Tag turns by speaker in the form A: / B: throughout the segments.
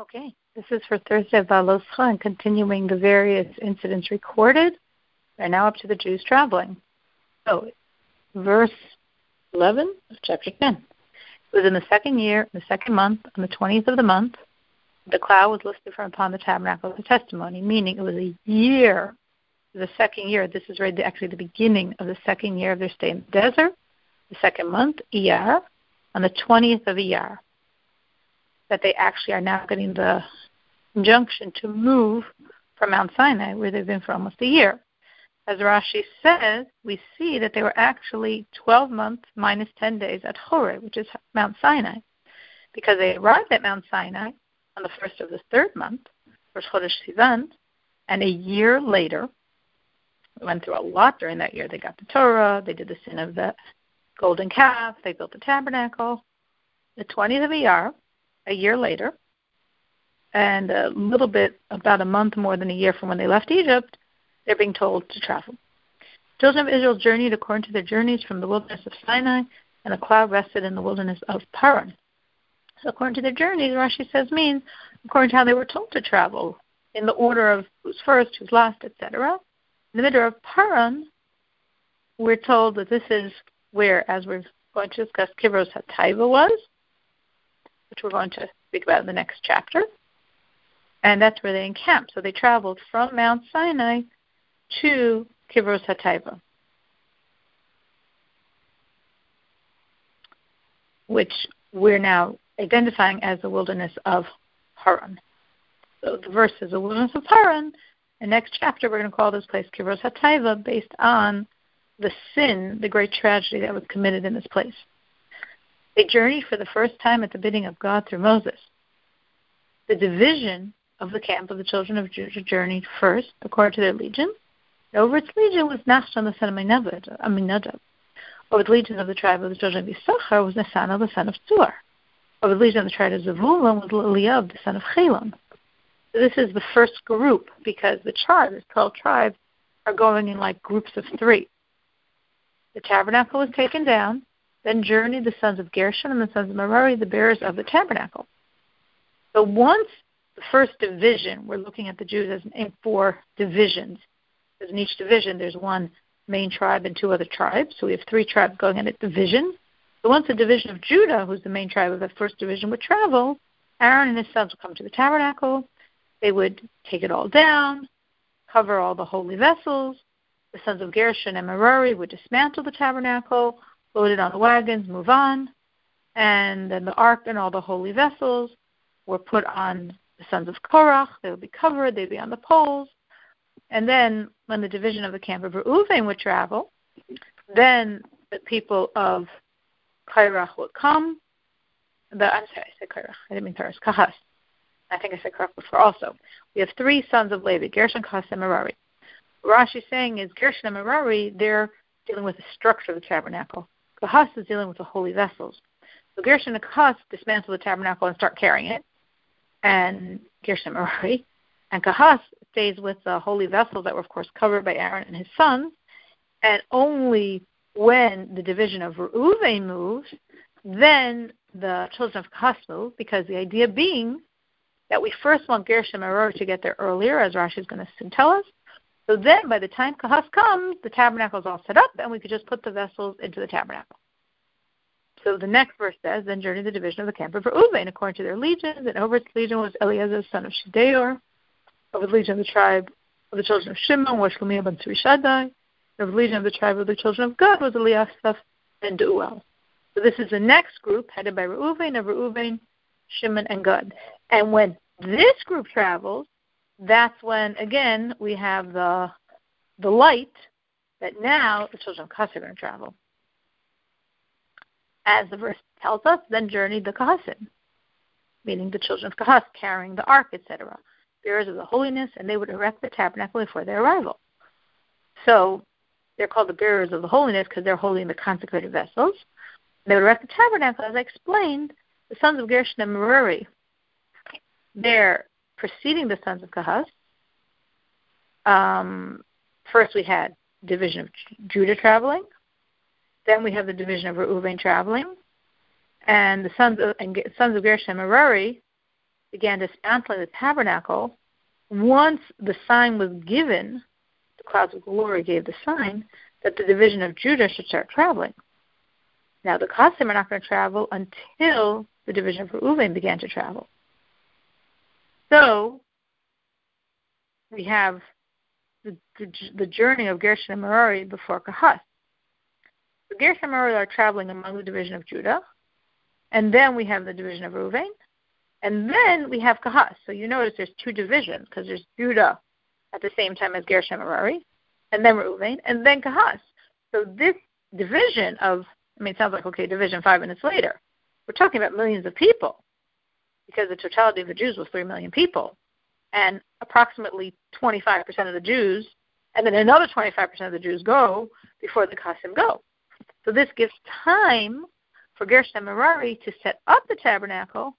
A: Okay, this is for Thursday of Baloscha and continuing the various incidents recorded. We're now up to the Jews traveling. So, verse 11 of chapter 10. It was in the second year, the second month, on the 20th of the month, the cloud was lifted from upon the tabernacle of the testimony, meaning it was a year, the second year. This is right, actually the beginning of the second year of their stay in the desert, the second month, Iyar, on the 20th of Iyar that they actually are now getting the injunction to move from Mount Sinai, where they've been for almost a year. As Rashi says, we see that they were actually 12 months minus 10 days at Horeb, which is Mount Sinai, because they arrived at Mount Sinai on the first of the third month, Rosh Chodesh Sivan, and a year later, we went through a lot during that year. They got the Torah, they did the sin of the golden calf, they built the tabernacle. The 20th of Iyar, a year later, and a little bit, about a month more than a year from when they left Egypt, they're being told to travel. Children of Israel journeyed according to their journeys from the wilderness of Sinai, and a cloud rested in the wilderness of Paran. So according to their journeys, Rashi says means according to how they were told to travel, in the order of who's first, who's last, etc. In the middle of Paran, we're told that this is where, as we're going to discuss, Kibros Hataiva was, which we're going to speak about in the next chapter. And that's where they encamped. So they traveled from Mount Sinai to Kibros Hataiva, which we're now identifying as the wilderness of Paran. So the verse is the wilderness of Paran. And next chapter, we're going to call this place Kibros Hataiva based on the sin, the great tragedy that was committed in this place. They journeyed for the first time at the bidding of God through Moses. The division of the camp of the children of Judah journeyed first, according to their legion. Over its legion was Nachshon the son of Aminadab. Uh, over the legion of the tribe of the children of Issachar was Nasana the son of Tzuar. Over the legion of the tribe of Zevulun was Eliab the son of Chelon. So this is the first group because the tribe, the 12 tribes, are going in like groups of three. The tabernacle was taken down. Then journeyed the sons of Gershon and the sons of Merari, the bearers of the tabernacle. So once the first division, we're looking at the Jews as in four divisions. Because in each division, there's one main tribe and two other tribes. So we have three tribes going in a division. So once the division of Judah, who's the main tribe of the first division, would travel, Aaron and his sons would come to the tabernacle. They would take it all down, cover all the holy vessels. The sons of Gershon and Merari would dismantle the tabernacle, loaded on the wagons, move on. And then the ark and all the holy vessels were put on the sons of Korach. They would be covered, they'd be on the poles. And then when the division of the camp of Reuven would travel, then the people of Kairach would come. The, I'm sorry, I said Kairach. I didn't mean Kairach. Kahas. I think I said Kairach before also. We have three sons of Levi, Gershon, Kahas, and Merari. What Rashi's saying is Gershon and Merari, they're dealing with the structure of the tabernacle. Kahas is dealing with the holy vessels. So Gershon and Kahas dismantle the tabernacle and start carrying it, and Gershon Merari, and Kahas stays with the holy vessels that were, of course, covered by Aaron and his sons, and only when the division of Reuven moves, then the children of Kahas move, because the idea being that we first want Gershon and Merari to get there earlier, as Rashi is going to soon tell us, so then, by the time Kahas comes, the tabernacle is all set up, and we could just put the vessels into the tabernacle. So the next verse says, Then journeyed the division of the camp of Reuben, according to their legions, and over its legion was Elitzur, son of Shedeur. Over the legion of the tribe of the children of Shimon was Shlomiah ben Surishadai. Over the legion of the tribe of the children of Gad was Eliasaph and Deuel. So this is the next group, headed by Reuben, of Reuben, Shimon, and Gad. And when this group travels, that's when again we have the the light that now the children of Kahas are going to travel. As the verse tells us, then journeyed the Kahasim, meaning the children of Kahas carrying the ark, etc., bearers of the holiness, and they would erect the tabernacle before their arrival. So they're called the bearers of the holiness because they're holding the consecrated vessels. They would erect the tabernacle, as I explained. The sons of Gershon and Merari, they're preceding the sons of Kahas, um, first we had division of Judah traveling, then we have the division of Reuven traveling, and the sons of and sons of Gershon and Merari began dismantling the tabernacle, once the sign was given, the clouds of glory gave the sign that the division of Judah should start traveling. Now the Kahasim are not going to travel until the division of Reuven began to travel. So we have the, the, the journey of Gershon and Merari before Kahath. So Gershon and Merari are traveling among the division of Judah, and then we have the division of Reuven, and then we have Kahath. So you notice there's two divisions because there's Judah at the same time as Gershon and Merari, and then Reuven, and then Kahath. So this division of, I mean, it sounds like, okay, division five minutes later. We're talking about millions of people because the totality of the Jews was 3 million people. And approximately 25% of the Jews, and then another 25% of the Jews go before the Kahasim go. So this gives time for Gershon Merari to set up the tabernacle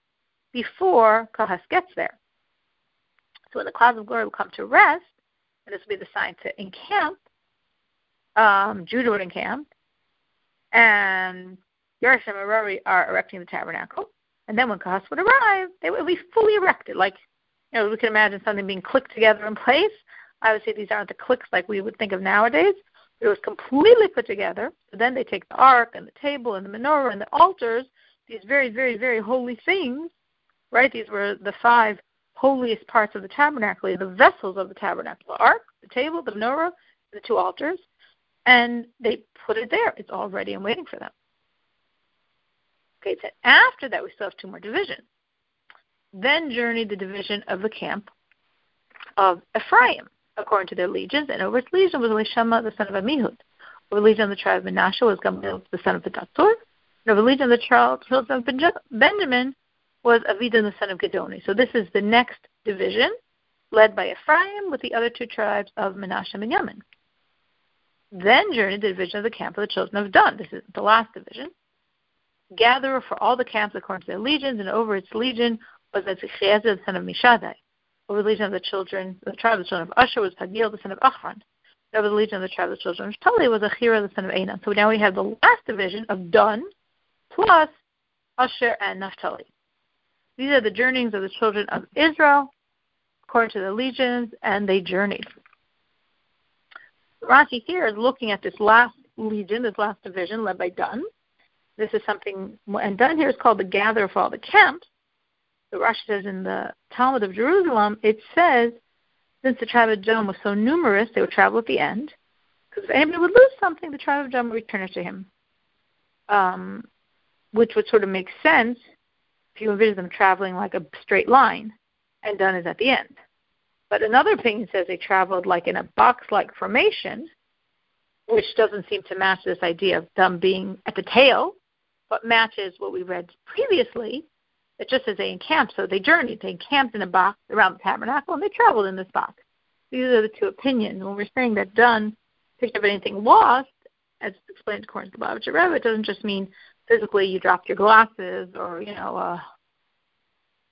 A: before Kohath gets there. So when the clouds of glory will come to rest, and this will be the sign to encamp, um, Judah would encamp, and Gershon and Merari are erecting the tabernacle. And then when Kohath would arrive, they would be fully erected. Like, you know, we can imagine something being clicked together in place. Say these aren't the clicks like we would think of nowadays. It was completely put together. So then they take the ark and the table and the menorah and the altars, these very, very, very holy things, right? These were the five holiest parts of the tabernacle, the vessels of the tabernacle the ark, the table, the menorah, the two altars. And they put it there. It's all ready and waiting for them. Okay, it said after that we still have two more divisions. Then journeyed the division of the camp of Ephraim, according to their legions, and over its legion was Elishama, the son of Amihud. Over the legion of the tribe of Menashe was Gamaliel, the son of Pedassur. And over the legion of the children of Benjamin was Avidan, the son of Gedoni. So this is the next division, led by Ephraim, with the other two tribes of Menashe and Benjamin. Then journeyed the division of the camp of the children of Dan. This is the last division. Gatherer for all the camps according to their legions, and over its legion was Ezechiel, the son of Mishadai. Over the legion of the children, the tribe of the children of Asher was Pagiel, the son of Achran. Over the legion of the tribe of the children of Tali was Achira, the son of Anan. So now we have the last division of Dan plus Asher and Naphtali. These are the journeyings of the children of Israel according to the legions, and they journeyed. Rashi here is looking at this last legion, this last division led by Dan. This is something, and Dan here is called the gatherer of all the camps. The Rashi says in the Talmud of Jerusalem, it says, since the tribe of Judah was so numerous, they would travel at the end. Because if anybody would lose something, the tribe of Judah would return it to him. Um, which would sort of make sense if you envision them traveling like a straight line, and Dan is at the end. But another opinion says they traveled like in a box-like formation, which doesn't seem to match this idea of them being at the tail, but matches what we read previously. It just says they encamped, so they journeyed. They encamped in a box around the tabernacle, and they traveled in this box. These are the two opinions. When we're saying that Dan picked up anything lost, as explained according to the Lubavitcher Rebbe, it doesn't just mean physically you dropped your glasses or you know uh,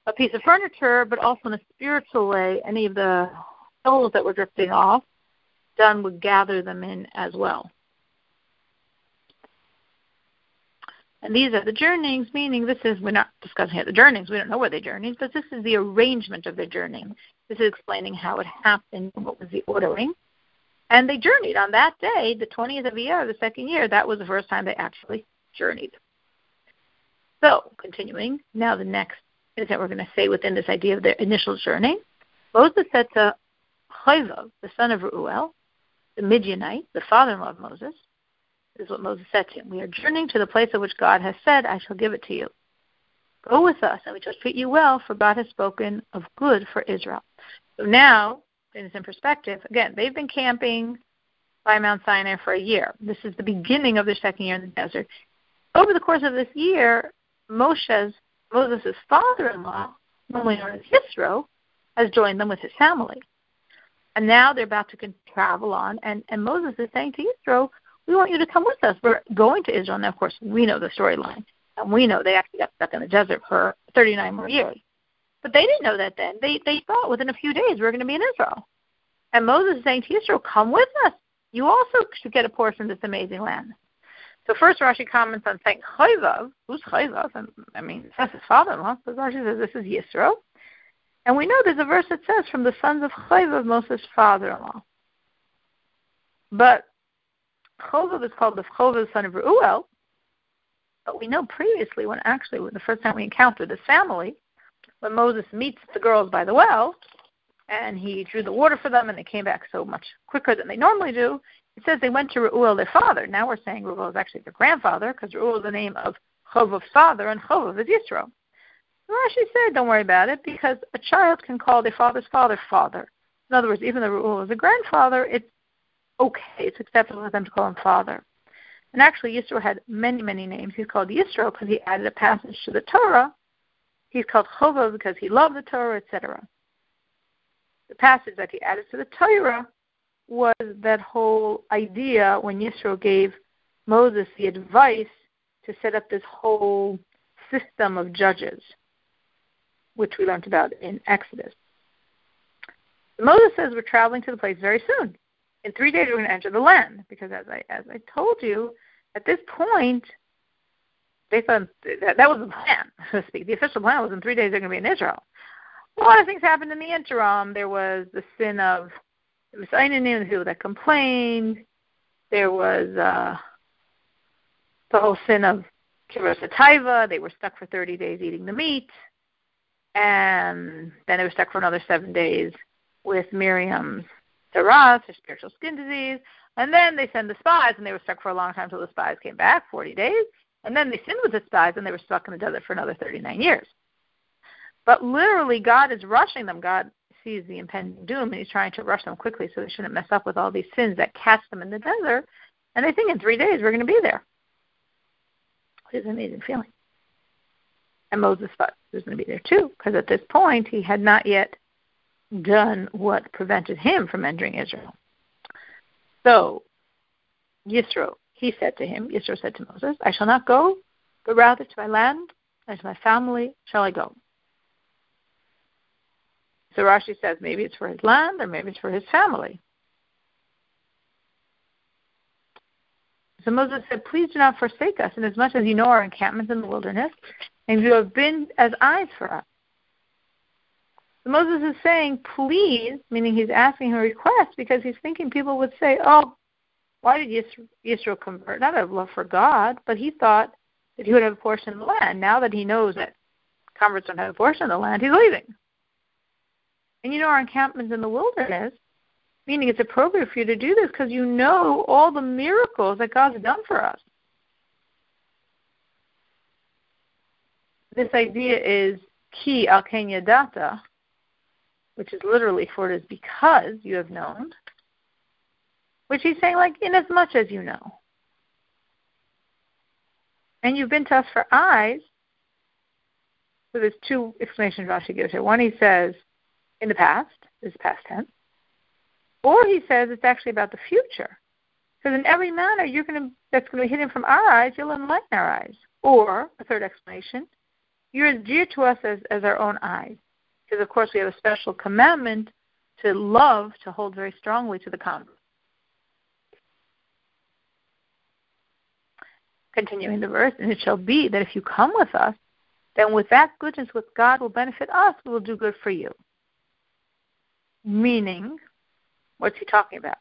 A: a piece of furniture, but also in a spiritual way, any of the souls that were drifting off, Dan would gather them in as well. And these are the journeyings, meaning this is, we're not discussing here the journeyings, we don't know where they journeyed, but this is the arrangement of their journeying. This is explaining how it happened, what was the ordering. And they journeyed on that day, the 20th of the year, the second year. That was the first time they actually journeyed. So, continuing, now the next is that we're going to say within this idea of their initial journey. Moses said to Chayvav, the son of Reuel, the Midianite, the father-in-law of Moses, is what Moses said to him. We are journeying to the place of which God has said, I shall give it to you. Go with us, and we shall treat you well, for God has spoken of good for Israel. So now, in this in perspective, again, they've been camping by Mount Sinai for a year. This is the beginning of their second year in the desert. Over the course of this year, Moshe's Moses' father-in-law, normally known as Yisro, has joined them with his family. And now they're about to travel on, and, and Moses is saying to Yisro, we want you to come with us. We're going to Israel. Now, of course, we know the storyline. And we know they actually got stuck in the desert for 39 more years. But they didn't know that then. They, they thought within a few days we we're going to be in Israel. And Moses is saying to Israel, come with us. You also should get a portion of this amazing land. So first Rashi comments on saying Chayvav. Who's Chayvav? I mean, that's his father-in-law. So Rashi says this is Yisro. And we know there's a verse that says, from the sons of Chayv, Moses' father-in-law. But Chova is called the Chova, son of Reuel. But we know previously, when actually, when the first time we encountered this family, when Moses meets the girls by the well, and he drew the water for them, and they came back so much quicker than they normally do, it says they went to Reuel, their father. Now we're saying Reuel is actually their grandfather, because Reuel is the name of Chovav's father, and Chovav is Yisro. Rashi said, don't worry about it, because a child can call their father's father father. In other words, even though Reuel is a grandfather, it's okay. It's acceptable for them to call him father. And actually, Yisro had many, many names. He's called Yisro because he added a passage to the Torah. He's called Chova because he loved the Torah, etc. The passage that he added to the Torah was that whole idea when Yisro gave Moses the advice to set up this whole system of judges, which we learned about in Exodus. Moses says we're traveling to the place very soon. In three days we're going to enter the land, because as I as I told you, at this point they thought that, that was the plan, so to speak. The official plan was in three days they're going to be in Israel. A lot of things happened in the interim. There was the sin of the Messiah the people that complained. There was uh, the whole sin of Kibros They were stuck for 30 days eating the meat. And then they were stuck for another seven days with Miriam's tzaraas, her spiritual skin disease. And then they send the spies, and they were stuck for a long time until the spies came back, 40 days. And then they sinned with the spies, and they were stuck in the desert for another 39 years. But literally, God is rushing them. God sees the impending doom, and He's trying to rush them quickly so they shouldn't mess up with all these sins that catch them in the desert. And they think in three days we're going to be there. It's an amazing feeling. And Moses thought he was going to be there too, because at this point he had not yet done what prevented him from entering Israel. So, Yisro, he said to him, Yisro said to Moses, I shall not go, but rather to my land and to my family shall I go. So Rashi says maybe it's for his land or maybe it's for his family. So Moses said, Please do not forsake us, inasmuch as you know our encampments in the wilderness, and you have been as eyes for us. So Moses is saying, please, meaning he's asking a request because he's thinking people would say, oh, why did Yisro convert? Not out of love for God, but he thought that he would have a portion of the land. Now that he knows that converts don't have a portion of the land, he's leaving. And you know our encampments in the wilderness, meaning it's appropriate for you to do this because you know all the miracles that God's done for us. This idea is ki al ken yadata, which is literally for it is because you have known, which he's saying like in as much as you know. And you've been to us for eyes. So there's two explanations Rashi gives here. One he says in the past, is past tense. Or he says it's actually about the future. Because in every manner you're gonna that's gonna be hidden from our eyes, you'll enlighten our eyes. Or a third explanation, you're as dear to us as, as our own eyes. Because, of course, we have a special commandment to love, to hold very strongly to the convert. Continuing the verse, and it shall be that if you come with us, then with that goodness which God will benefit us, we will do good for you. Meaning, what's he talking about?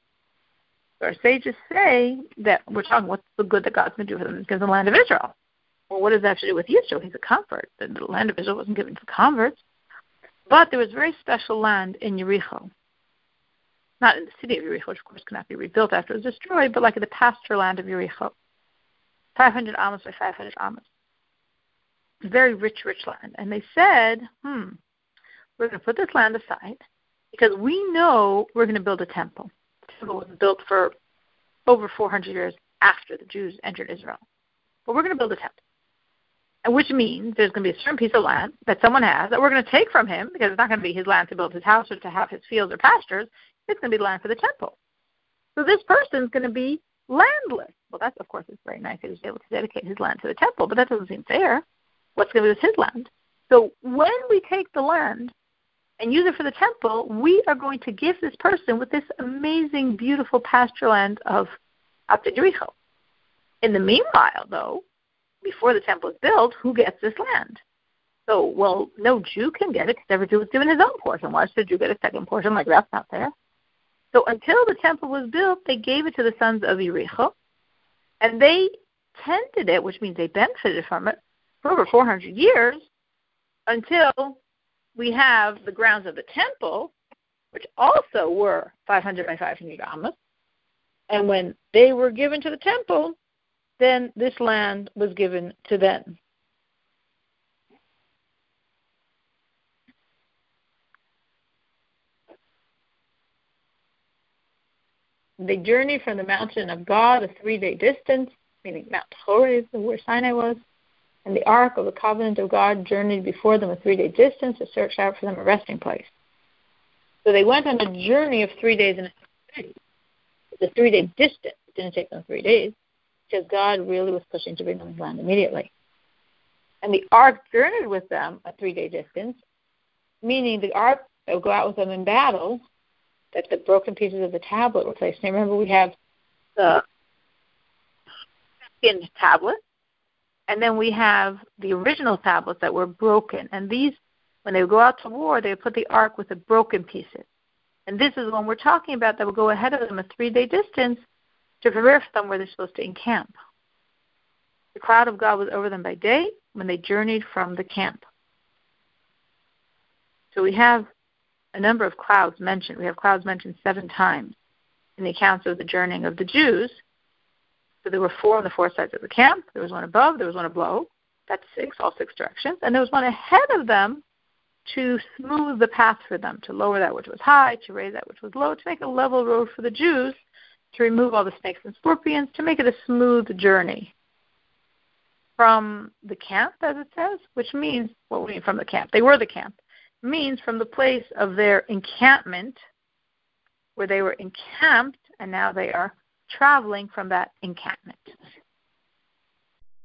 A: Our sages say that we're talking what's the good that God's going to do for them because the land of Israel. Well, what does that have to do with Israel? He's a convert. The land of Israel wasn't given to converts. But there was very special land in Yericho. Not in the city of Yericho, which of course cannot be rebuilt after it was destroyed, but like in the pasture land of Yericho. 500 amos by 500 amos. Very rich, rich land. And they said, hmm, we're going to put this land aside because we know we're going to build a temple. The temple was built for over 400 years after the Jews entered Israel. But we're going to build a temple which means there's going to be a certain piece of land that someone has that we're going to take from him because it's not going to be his land to build his house or to have his fields or pastures. It's going to be the land for the temple. So this person is going to be landless. Well, that's of course it's very nice that he's able to dedicate his land to the temple, but that doesn't seem fair. What's going to be with his land? So when we take the land and use it for the temple, we are going to give this person with this amazing, beautiful pasture land of Abd In the meanwhile, though, before the temple is built, who gets this land? So, well, no Jew can get it because every Jew was given his own portion. Why should a Jew get a second portion? Like, that's not fair. So until the temple was built, they gave it to the sons of Yericho, and they tended it, which means they benefited from it, for over 400 years until we have the grounds of the temple, which also were 500 by 500 amos. And when they were given to the temple, then this land was given to them. They journeyed from the mountain of God a three day distance, meaning Mount Horeb, where Sinai was, and the Ark of the Covenant of God journeyed before them a three day distance to search out for them a resting place. So they went on a journey of three days and a half. A three day distance. It didn't take them three days because God really was pushing to bring them to land immediately. And the ark journeyed with them a three day distance, meaning the ark would go out with them in battle that the broken pieces of the tablet were placed. Now remember, we have the second tablet, and then we have the original tablets that were broken. And these, when they would go out to war, they would put the ark with the broken pieces. And this is when we're talking about that would go ahead of them a three day distance to prepare for them where they're supposed to encamp. The cloud of God was over them by day when they journeyed from the camp. So we have a number of clouds mentioned. We have clouds mentioned seven times in the accounts of the journeying of the Jews. So there were four on the four sides of the camp. There was one above, there was one below. That's six, all six directions. And there was one ahead of them to smooth the path for them, to lower that which was high, to raise that which was low, to make a level road for the Jews, to remove all the snakes and scorpions, to make it a smooth journey from the camp, as it says, which means what well, we mean from the camp. They were the camp means from the place of their encampment, where they were encamped, and now they are traveling from that encampment.